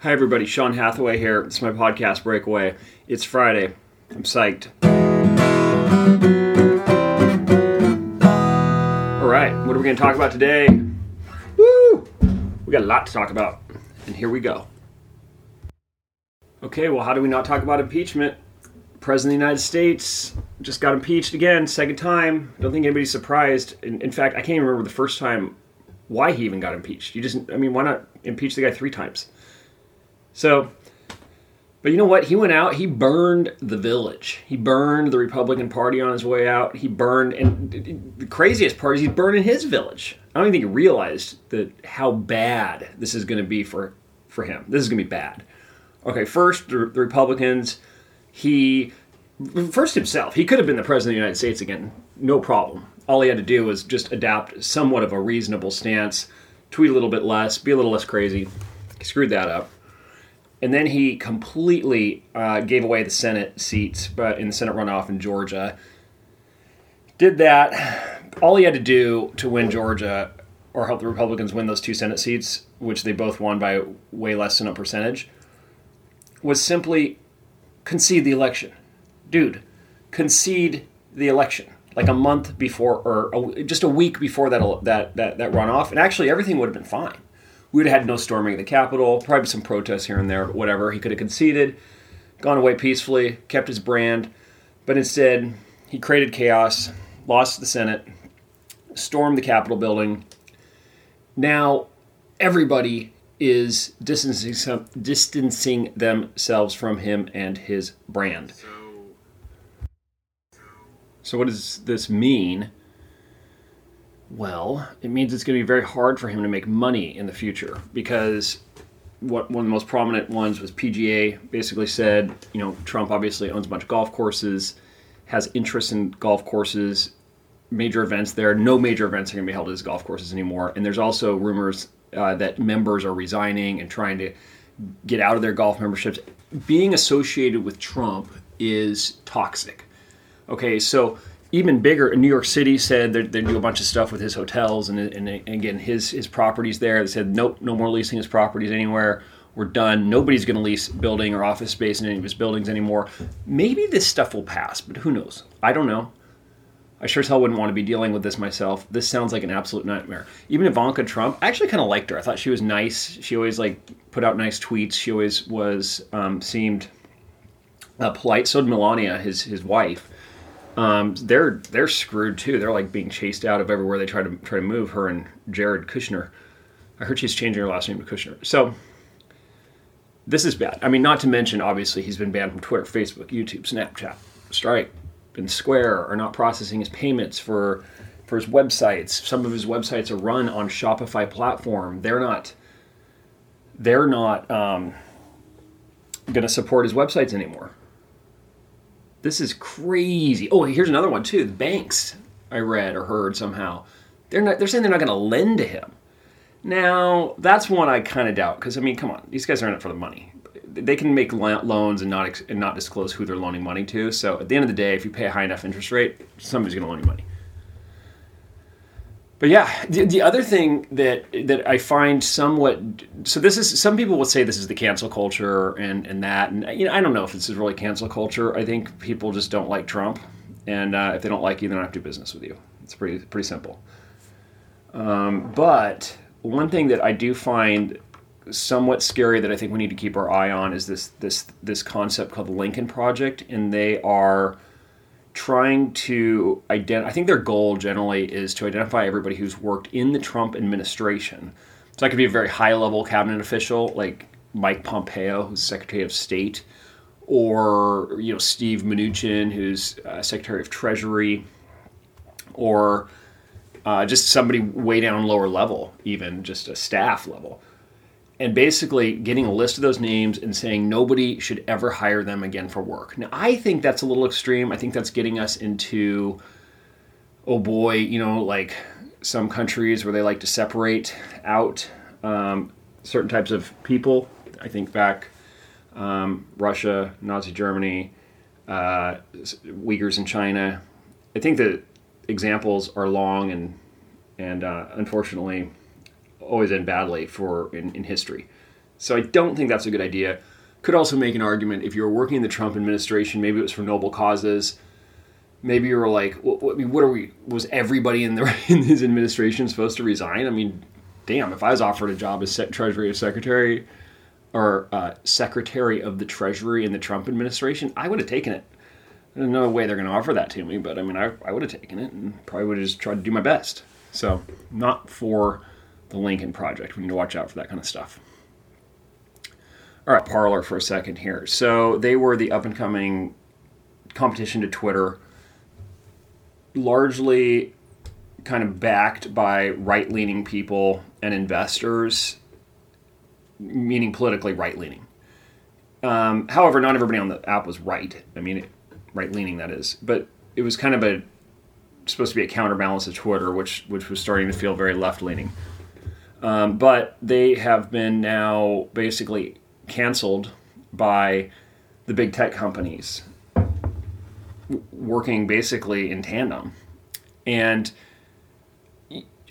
Hi, everybody. Sean Hathaway here. It's my podcast, Breakaway. It's Friday. I'm psyched. All right, what are we going to talk about today? Woo! We got a lot to talk about, and here we go. Okay, well, how do we not talk about impeachment? President of the United States just got impeached again, second time. Don't think anybody's surprised. In, in fact, I can't even remember the first time why he even got impeached. You just, I mean, why not impeach the guy three times? So, but you know what? He went out, he burned the village. He burned the Republican Party on his way out. He burned, and the craziest part is he's burning his village. I don't even think he realized that how bad this is going to be for, for him. This is going to be bad. Okay, first, the, the Republicans, he, first himself, he could have been the President of the United States again, no problem. All he had to do was just adapt somewhat of a reasonable stance, tweet a little bit less, be a little less crazy. He screwed that up and then he completely uh, gave away the Senate seats, but in the Senate runoff in Georgia. Did that. All he had to do to win Georgia or help the Republicans win those two Senate seats, which they both won by way less than a percentage, was simply concede the election. Dude, concede the election like a month before or a, just a week before that, that that that runoff, and actually everything would have been fine we would have had no storming of the Capitol, probably some protests here and there, but whatever. He could have conceded, gone away peacefully, kept his brand, but instead he created chaos, lost the Senate, stormed the Capitol building. Now everybody is distancing, distancing themselves from him and his brand. So, what does this mean? Well, it means it's going to be very hard for him to make money in the future because what one of the most prominent ones was PGA basically said, you know, Trump obviously owns a bunch of golf courses, has interest in golf courses, major events there. No major events are going to be held at his golf courses anymore. And there's also rumors uh, that members are resigning and trying to get out of their golf memberships. Being associated with Trump is toxic. Okay, so even bigger, New York City said they do a bunch of stuff with his hotels and, and, and, again his his properties there. They said nope, no more leasing his properties anywhere. We're done. Nobody's going to lease building or office space in any of his buildings anymore. Maybe this stuff will pass, but who knows? I don't know. I sure as hell wouldn't want to be dealing with this myself. This sounds like an absolute nightmare. Even Ivanka Trump, I actually kind of liked her. I thought she was nice. She always like put out nice tweets. She always was um, seemed uh, polite. So did Melania, his his wife um, they're they're screwed too. They're like being chased out of everywhere they try to try to move. Her and Jared Kushner. I heard she's changing her last name to Kushner. So this is bad. I mean, not to mention obviously he's been banned from Twitter, Facebook, YouTube, Snapchat, Stripe, and Square are not processing his payments for for his websites. Some of his websites are run on Shopify platform. They're not they're not um, going to support his websites anymore. This is crazy. Oh, here's another one too. The banks I read or heard somehow they're not. They're saying they're not going to lend to him. Now that's one I kind of doubt because I mean, come on, these guys are in it for the money. They can make loans and not and not disclose who they're loaning money to. So at the end of the day, if you pay a high enough interest rate, somebody's going to loan you money but yeah, the, the other thing that that I find somewhat so this is some people would say this is the cancel culture and and that and you know I don't know if this is really cancel culture. I think people just don't like Trump, and uh, if they don't like you, they don't have to do business with you. It's pretty pretty simple. Um, but one thing that I do find somewhat scary that I think we need to keep our eye on is this this this concept called the Lincoln Project, and they are trying to identify, I think their goal generally is to identify everybody who's worked in the Trump administration. So that could be a very high level cabinet official like Mike Pompeo, who's Secretary of State, or you know Steve Mnuchin, who's uh, Secretary of Treasury, or uh, just somebody way down lower level, even just a staff level and basically getting a list of those names and saying nobody should ever hire them again for work. Now, I think that's a little extreme. I think that's getting us into, oh boy, you know, like some countries where they like to separate out um, certain types of people. I think back um, Russia, Nazi Germany, uh, Uyghurs in China. I think the examples are long and and uh, unfortunately always end badly for in, in history. So I don't think that's a good idea. Could also make an argument if you were working in the Trump administration, maybe it was for noble causes. Maybe you were like, what, what, I mean, what are we? Was everybody in the in his administration supposed to resign? I mean, damn, if I was offered a job as Treasury Secretary or uh, Secretary of the Treasury in the Trump administration, I would have taken it. There's no way they're going to offer that to me, but I mean, I, I would have taken it and probably would have just tried to do my best. So, not for the Lincoln Project. We need to watch out for that kind of stuff. All right, Parler for a second here. So, they were the up and coming competition to Twitter, largely kind of backed by right leaning people and investors, meaning politically right leaning. Um, however, not everybody on the app was right. I mean, right leaning that is, but it was kind of a supposed to be a counterbalance to Twitter, which which was starting to feel very left leaning. Um, but they have been now basically canceled by the big tech companies, working basically in tandem, and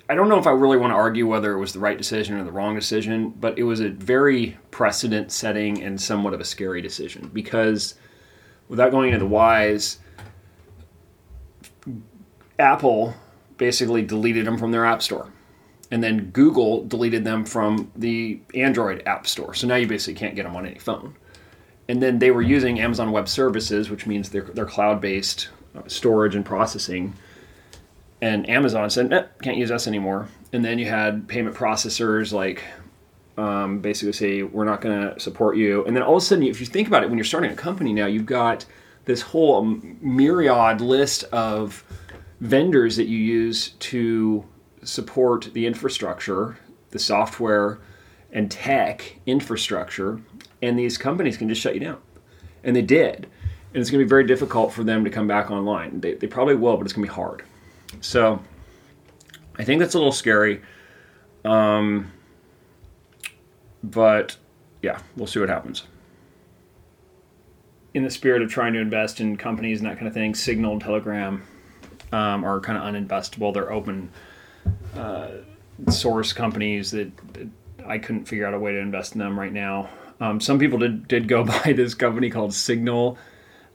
I don't know if I really want to argue whether it was the right decision or the wrong decision, but it was a very precedent setting and somewhat of a scary decision because without going into the whys, Apple basically deleted them from their app store. And then Google deleted them from the Android app store. So now you basically can't get them on any phone. And then they were using Amazon Web Services, which means they're, they're cloud based uh, storage and processing and Amazon said, eh, can't use us anymore. And then you had payment processors like um, basically say, we're not going to support you. And then all of a sudden, if you think about it, when you're starting a company now, you've got this whole myriad list of vendors that you use to support the infrastructure, the software and tech infrastructure. And these companies can just shut you down. And they did. And it's going to be very difficult for them to come back online. They, they probably will, but it's going to be hard. So I think that's a little scary. Um, but yeah, we'll see what happens. In the spirit of trying to invest in companies and that kind of thing, Signal and Telegram um, are kind of uninvestable. They're open uh, source companies that, that, I couldn't figure out a way to invest in them right now. Um, some people did, did go buy this company called Signal,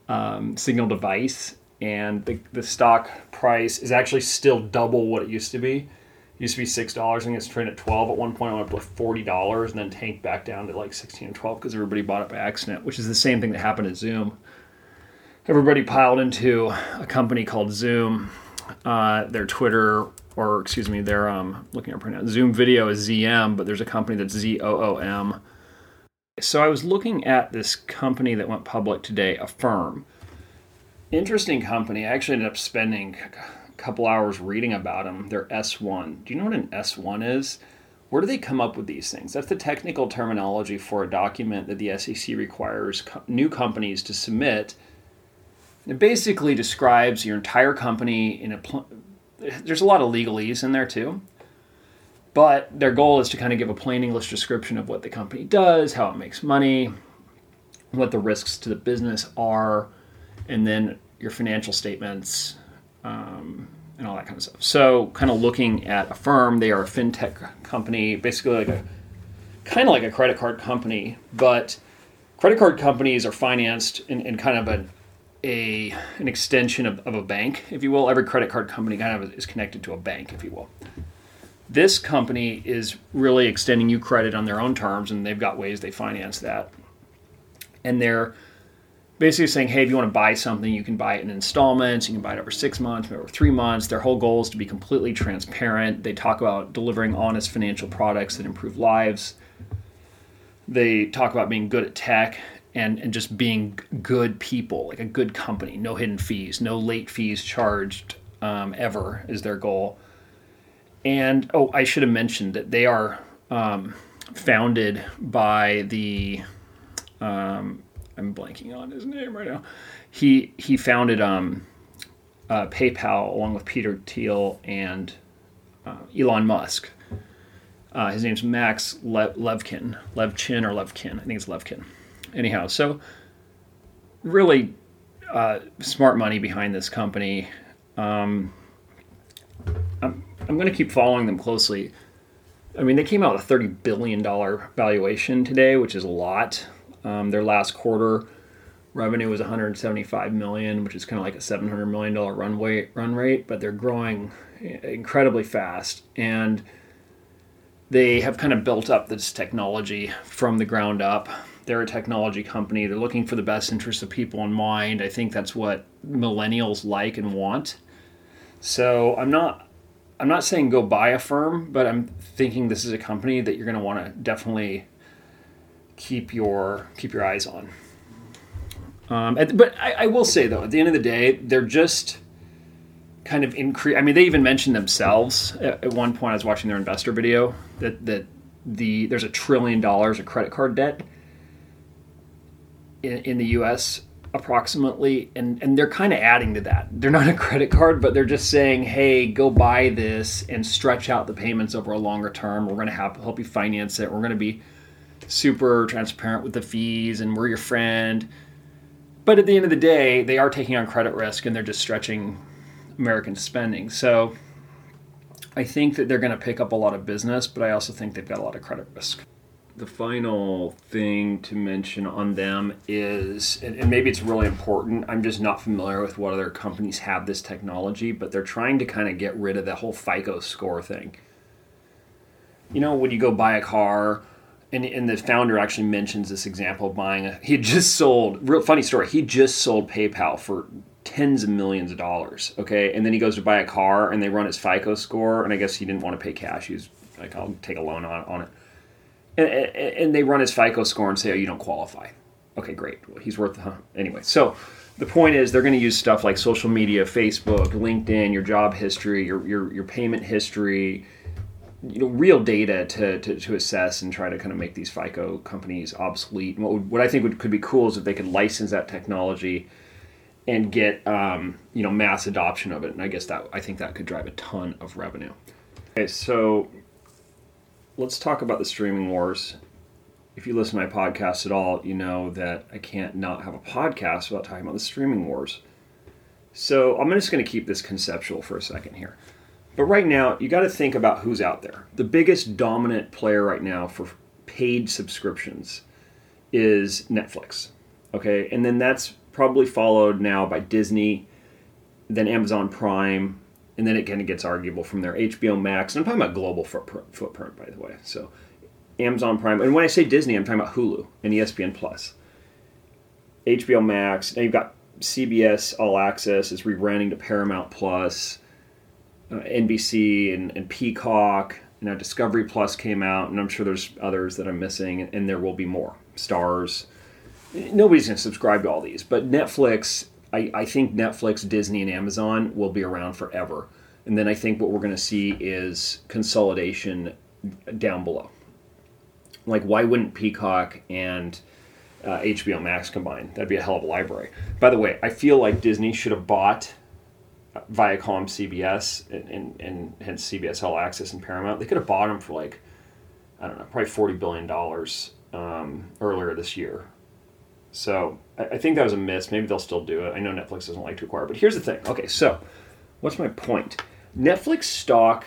um, Signal Device, and the, the stock price is actually still double what it used to be. It used to be six dollars, and it's trading at twelve. At one point, it went up to forty dollars, and then tanked back down to like sixteen or twelve because everybody bought it by accident, which is the same thing that happened at Zoom. Everybody piled into a company called Zoom. Uh, their Twitter, or excuse me, their um, looking at now. Zoom Video is ZM, but there's a company that's Z O O M. So I was looking at this company that went public today, Affirm interesting company. I actually ended up spending a couple hours reading about them. They're S1. Do you know what an S1 is? Where do they come up with these things? That's the technical terminology for a document that the SEC requires co- new companies to submit. It basically describes your entire company in a. Pl- There's a lot of legalese in there too, but their goal is to kind of give a plain English description of what the company does, how it makes money, what the risks to the business are, and then your financial statements um, and all that kind of stuff. So, kind of looking at Affirm, they are a fintech company, basically like a kind of like a credit card company, but credit card companies are financed in, in kind of an a an extension of, of a bank, if you will. Every credit card company kind of is connected to a bank, if you will. This company is really extending you credit on their own terms, and they've got ways they finance that. And they're basically saying, hey, if you want to buy something, you can buy it in installments. You can buy it over six months, over three months. Their whole goal is to be completely transparent. They talk about delivering honest financial products that improve lives. They talk about being good at tech and, and just being good people, like a good company. No hidden fees, no late fees charged um, ever is their goal. And oh, I should have mentioned that they are um, founded by the um, I'm blanking on his name right now. He he founded um, uh, PayPal along with Peter Thiel and uh, Elon Musk. Uh, his name's Max Le- Levchin, Levchin or Levkin. I think it's Levkin. Anyhow, so really uh, smart money behind this company. Um, I'm, I'm going to keep following them closely. I mean, they came out with a thirty billion dollar valuation today, which is a lot. Um, their last quarter revenue was 175 million, which is kind of like a 700 million dollar runway run rate, but they're growing incredibly fast and they have kind of built up this technology from the ground up. They're a technology company. They're looking for the best interests of people in mind. I think that's what millennials like and want. So I'm not I'm not saying go buy Affirm, but I'm thinking this is a company that you're going to want to definitely keep your keep your eyes on. Um, but I, I, will say though, at the end of the day, they're just kind of increase. I mean, they even mentioned themselves at, at, one point. I was watching their investor video that that the there's a trillion dollars of credit card debt in, in the U.S. approximately, and and they're kind of adding to that. They're not a credit card, but they're just saying, hey, go buy this and stretch out the payments over a longer term. We're going to help help you finance it. We're going to be super transparent with the fees, and we're your friend but at the end of the day, they are taking on credit risk and they're just stretching American spending. So I think that they're going to pick up a lot of business, but I also think they've got a lot of credit risk. The final thing to mention on them is, and maybe it's really important, I'm just not familiar with what other companies have this technology, but they're trying to kind of get rid of the whole FICO score thing. You know, when you go buy a car, and, and the founder actually mentions this example of buying a he just sold real funny story he just sold paypal for tens of millions of dollars okay and then he goes to buy a car and they run his fico score and i guess he didn't want to pay cash he's like i'll take a loan on, on it and, and they run his fico score and say oh you don't qualify okay great well, he's worth the huh? anyway so the point is they're going to use stuff like social media facebook linkedin your job history your, your, your payment history you know real data to, to, to, assess and try to kind of make these FICO companies obsolete. And what, would, what I think would, could be cool is if they could license that technology and get um, you know mass adoption of it. And I guess that I think that could drive a ton of revenue. Okay, so let's talk about the streaming wars. If you listen to my podcast at all, you know that I can't not have a podcast without talking about the streaming wars. So I'm just going to keep this conceptual for a second here. But right now, you got to think about who's out there. The biggest dominant player right now for paid subscriptions is Netflix. Okay, and then that's probably followed now by Disney, then Amazon Prime, and then it kind of gets arguable from there. HBO Max, and I'm talking about global footprint, footprint, by the way. So Amazon Prime, and when I say Disney, I'm talking about Hulu and ESPN Plus. HBO Max. Now you've got CBS All Access is rebranding to Paramount Plus uh, NBC and, and Peacock. You know, Discovery Plus came out, and I'm sure there's others that I'm missing, and, and there will be more. Starz. Nobody's going to subscribe to all these, but Netflix, I, I think Netflix, Disney, and Amazon will be around forever. And then I think what we're going to see is consolidation down below. Like, why wouldn't Peacock and uh, HBO Max combine? That'd be a hell of a library. By the way, I feel like Disney should have bought Viacom, CBS, and, and, and hence CBS All Access and Paramount. They could have bought them for like, I don't know, probably forty billion dollars um, earlier this year. So I, I, think that was a miss. Maybe they'll still do it. I know Netflix doesn't like to acquire, but here's the thing. Okay, so what's my point? Netflix stock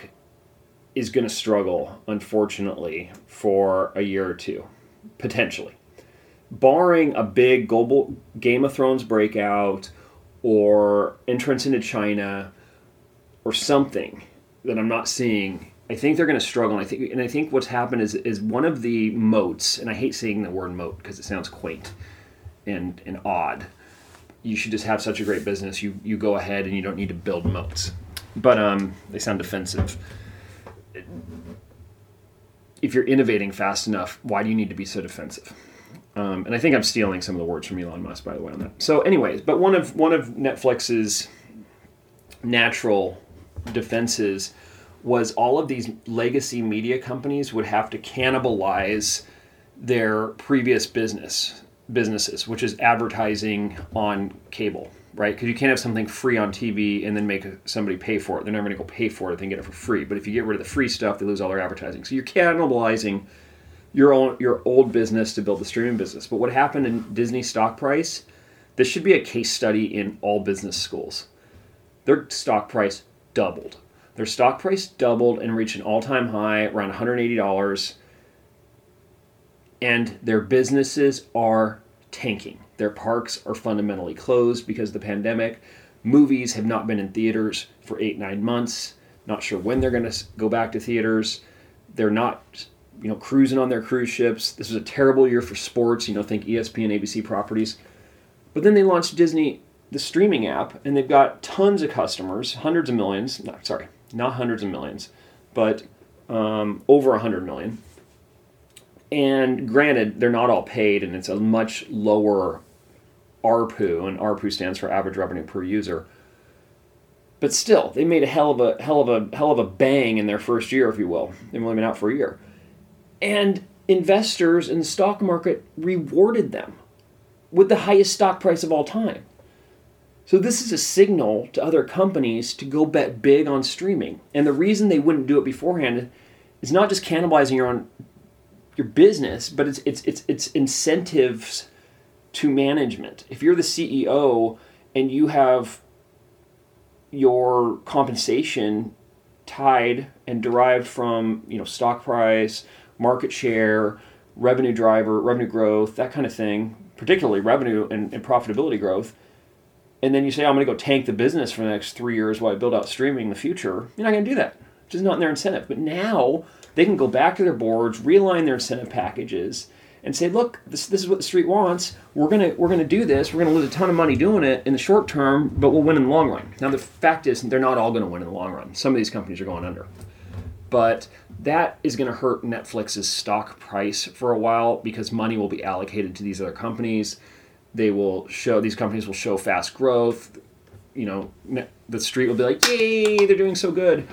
is going to struggle, unfortunately, for a year or two, potentially, barring a big global Game of Thrones breakout or entrance into China or something that I'm not seeing, I think they're going to struggle. And I think, and I think what's happened is is one of the moats, and I hate saying the word moat because it sounds quaint and and odd. You should just have such a great business. You you go ahead and you don't need to build moats, but um, they sound defensive. If you're innovating fast enough, why do you need to be so defensive? Um, and I think I'm stealing some of the words from Elon Musk, by the way, on that. So, anyways, but one of one of Netflix's natural defenses was all of these legacy media companies would have to cannibalize their previous business businesses, which is advertising on cable, right? Because you can't have something free on TV and then make somebody pay for it. They're never going to go pay for it they get it for free. But if you get rid of the free stuff, they lose all their advertising. So you're cannibalizing your own your old business to build the streaming business. But what happened in Disney stock price? This should be a case study in all business schools. Their stock price doubled. Their stock price doubled and reached an all time high around $180. And their businesses are tanking. Their parks are fundamentally closed because of the pandemic. Movies have not been in theaters for eight, nine months. Not sure when they're going to go back to theaters. They're not, you know, cruising on their cruise ships. This was a terrible year for sports. You know, think ESPN, ABC properties. But then they launched Disney, the streaming app, and they've got tons of customers, hundreds of millions. Not sorry, not hundreds of millions, but um, over a hundred million. And granted, they're not all paid, and it's a much lower ARPU, and ARPU stands for average revenue per user. But still, they made a hell of a hell of a hell of a bang in their first year, if you will. They've only been out for a year, and investors in the stock market rewarded them with the highest stock price of all time. So this is a signal to other companies to go bet big on streaming. And the reason they wouldn't do it beforehand is not just cannibalizing your own your business, but it's it's it's it's incentives to management. If you're the CEO and you have your compensation tied and derived from, you know, stock price, market share, revenue driver, revenue growth, that kind of thing, particularly revenue and, and profitability growth, and then you say, I'm going to go tank the business for the next three years while I build out streaming in the future, you're not going to do that. It's just not in their incentive. But now they can go back to their boards, realign their incentive packages, and say, look, this, this is what the street wants. We're gonna we're gonna do this. We're gonna lose a ton of money doing it in the short term, but we'll win in the long run. Now the fact is, they're not all going to win in the long run. Some of these companies are going under, but that is going to hurt Netflix's stock price for a while because money will be allocated to these other companies. They will show these companies will show fast growth. You know, the street will be like, "Yay, they're doing so good."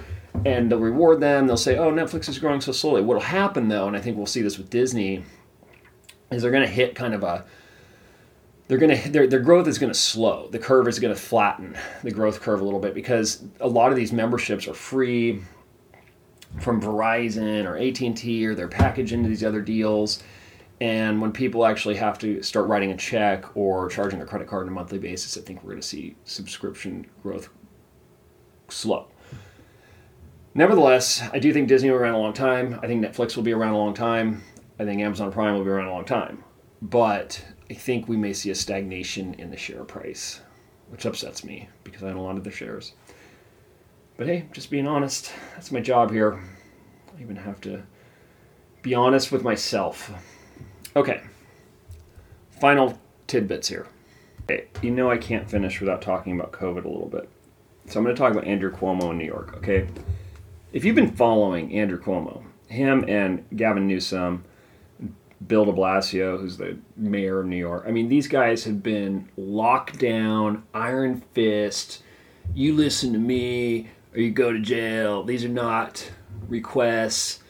And they'll reward them. They'll say, "Oh, Netflix is growing so slowly." What'll happen though, and I think we'll see this with Disney, is they're going to hit kind of a they're going to their, their growth is going to slow. The curve is going to flatten the growth curve a little bit because a lot of these memberships are free from Verizon or AT&T or they're packaged into these other deals. And when people actually have to start writing a check or charging their credit card on a monthly basis, I think we're going to see subscription growth slow. Nevertheless, I do think Disney will be around a long time. I think Netflix will be around a long time. I think Amazon Prime will be around a long time. But I think we may see a stagnation in the share price, which upsets me because I own a lot of the shares. But hey, just being honest, that's my job here. I even have to be honest with myself. Okay, final tidbits here. Okay, you know I can't finish without talking about COVID a little bit. So I'm going to talk about Andrew Cuomo in New York, okay? If you've been following Andrew Cuomo, him and Gavin Newsom, Bill de Blasio, who's the mayor of New York, I mean, these guys have been locked down, iron fist. You listen to me or you go to jail. These are not requests,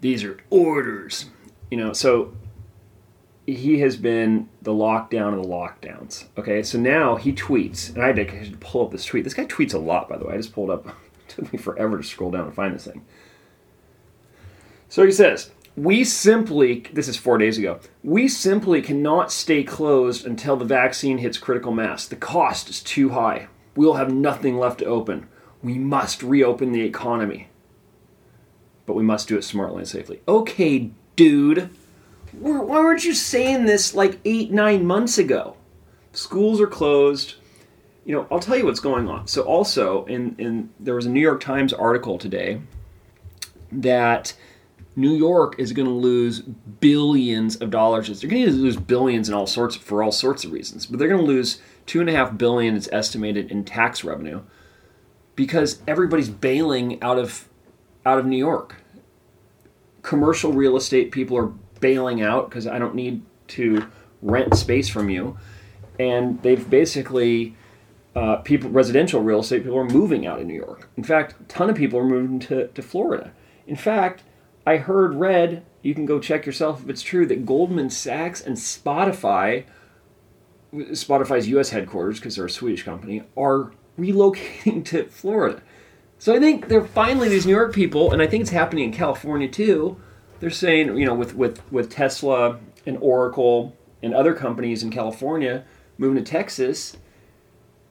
these are orders. You know, so he has been the lockdown of the lockdowns. Okay, so now he tweets, and I had to pull up this tweet. This guy tweets a lot, by the way. I just pulled up took me forever to scroll down and find this thing. So he says, We simply, this is four days ago, we simply cannot stay closed until the vaccine hits critical mass. The cost is too high. We'll have nothing left to open. We must reopen the economy. But we must do it smartly and safely. Okay, dude. Why weren't you saying this like eight, nine months ago? Schools are closed you know, I'll tell you what's going on. So also in in there was a New York Times article today that New York is going to lose billions of dollars. They're going to lose billions in all sorts for all sorts of reasons, but they're going to lose two and a half billion. It's estimated in tax revenue because everybody's bailing out of out of New York. Commercial real estate people are bailing out because I don't need to rent space from you, and they've basically uh, people, residential real estate people are moving out of New York. In fact, a ton of people are moving to, to Florida. In fact, I heard, read, you can go check yourself if it's true, that Goldman Sachs and Spotify, Spotify's US headquarters, because they're a Swedish company, are relocating to Florida. So I think they're finally, these New York people, and I think it's happening in California too, they're saying, you know, with, with, with Tesla and Oracle and other companies in California moving to Texas,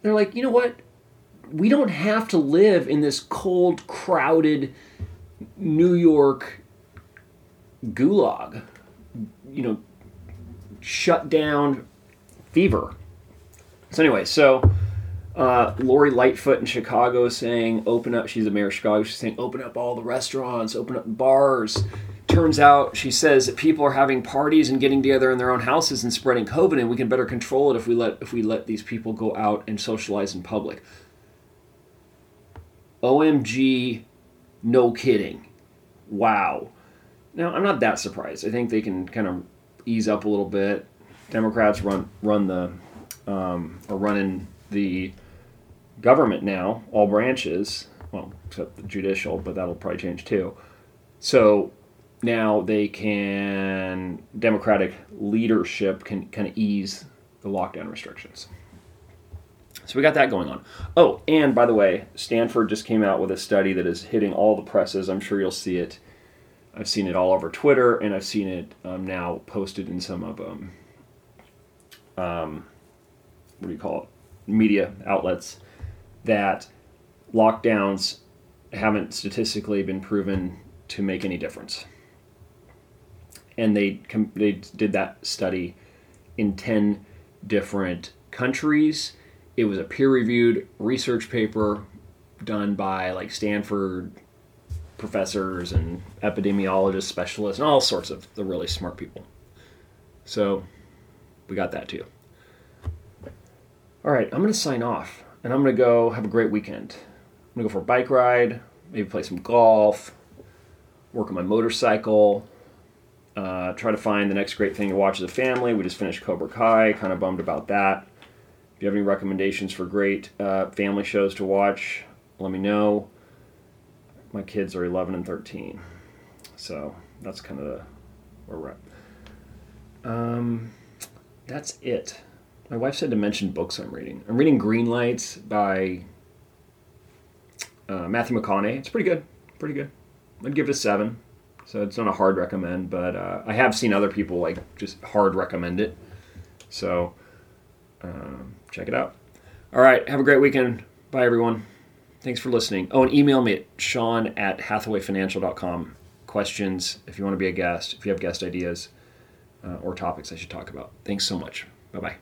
they're like, you know what? we don't have to live in this cold, crowded New York gulag. You know, shut down fever. So anyway, so uh, Lori Lightfoot in Chicago saying open up. She's the mayor of Chicago. She's saying open up all the restaurants, open up bars. Turns out she says that people are having parties and getting together in their own houses and spreading COVID, and we can better control it if we let if we let these people go out and socialize in public. OMG, no kidding. Wow. Now, I'm not that surprised. I think they can kind of ease up a little bit. Democrats run run the um, are running the government now, all branches, well, except the judicial, but that'll probably change too. So now they can Democratic leadership can kind of ease the lockdown restrictions. So we got that going on. Oh, and by the way, Stanford just came out with a study that is hitting all the presses. I'm sure you'll see it. I've seen it all over Twitter, and I've seen it um, now posted in some of um, um, what do you call it, media outlets, that lockdowns haven't statistically been proven to make any difference. And they they did that study in ten different countries it was a peer reviewed research paper done by like Stanford professors and epidemiologists, specialists, and all sorts of the really smart people. So we got that too. All right, I'm to sign off and I'm to go have a great weekend. I'm to go for a bike ride, maybe play some golf, work on my motorcycle, uh, try to find the next great thing to watch as a family. We just finished Cobra Kai, kind of bummed about that If you have any recommendations for great uh, family shows to watch, let me know. My kids are 11 and 13, so that's kind of the, where we're at. Um, that's it. My wife said to mention books I'm reading. I'm reading Green Lights by uh, Matthew McConaughey. It's pretty good. Pretty good. I'd give it a seven. So it's not a hard recommend, but uh, I have seen other people like just hard recommend it. So um, check it out. All right. Have a great weekend. Bye, everyone. Thanks for listening. Oh, and email me at sean at hathawayfinancial.com. Questions, if you want to be a guest, if you have guest ideas uh, or topics I should talk about. Thanks so much. Bye bye.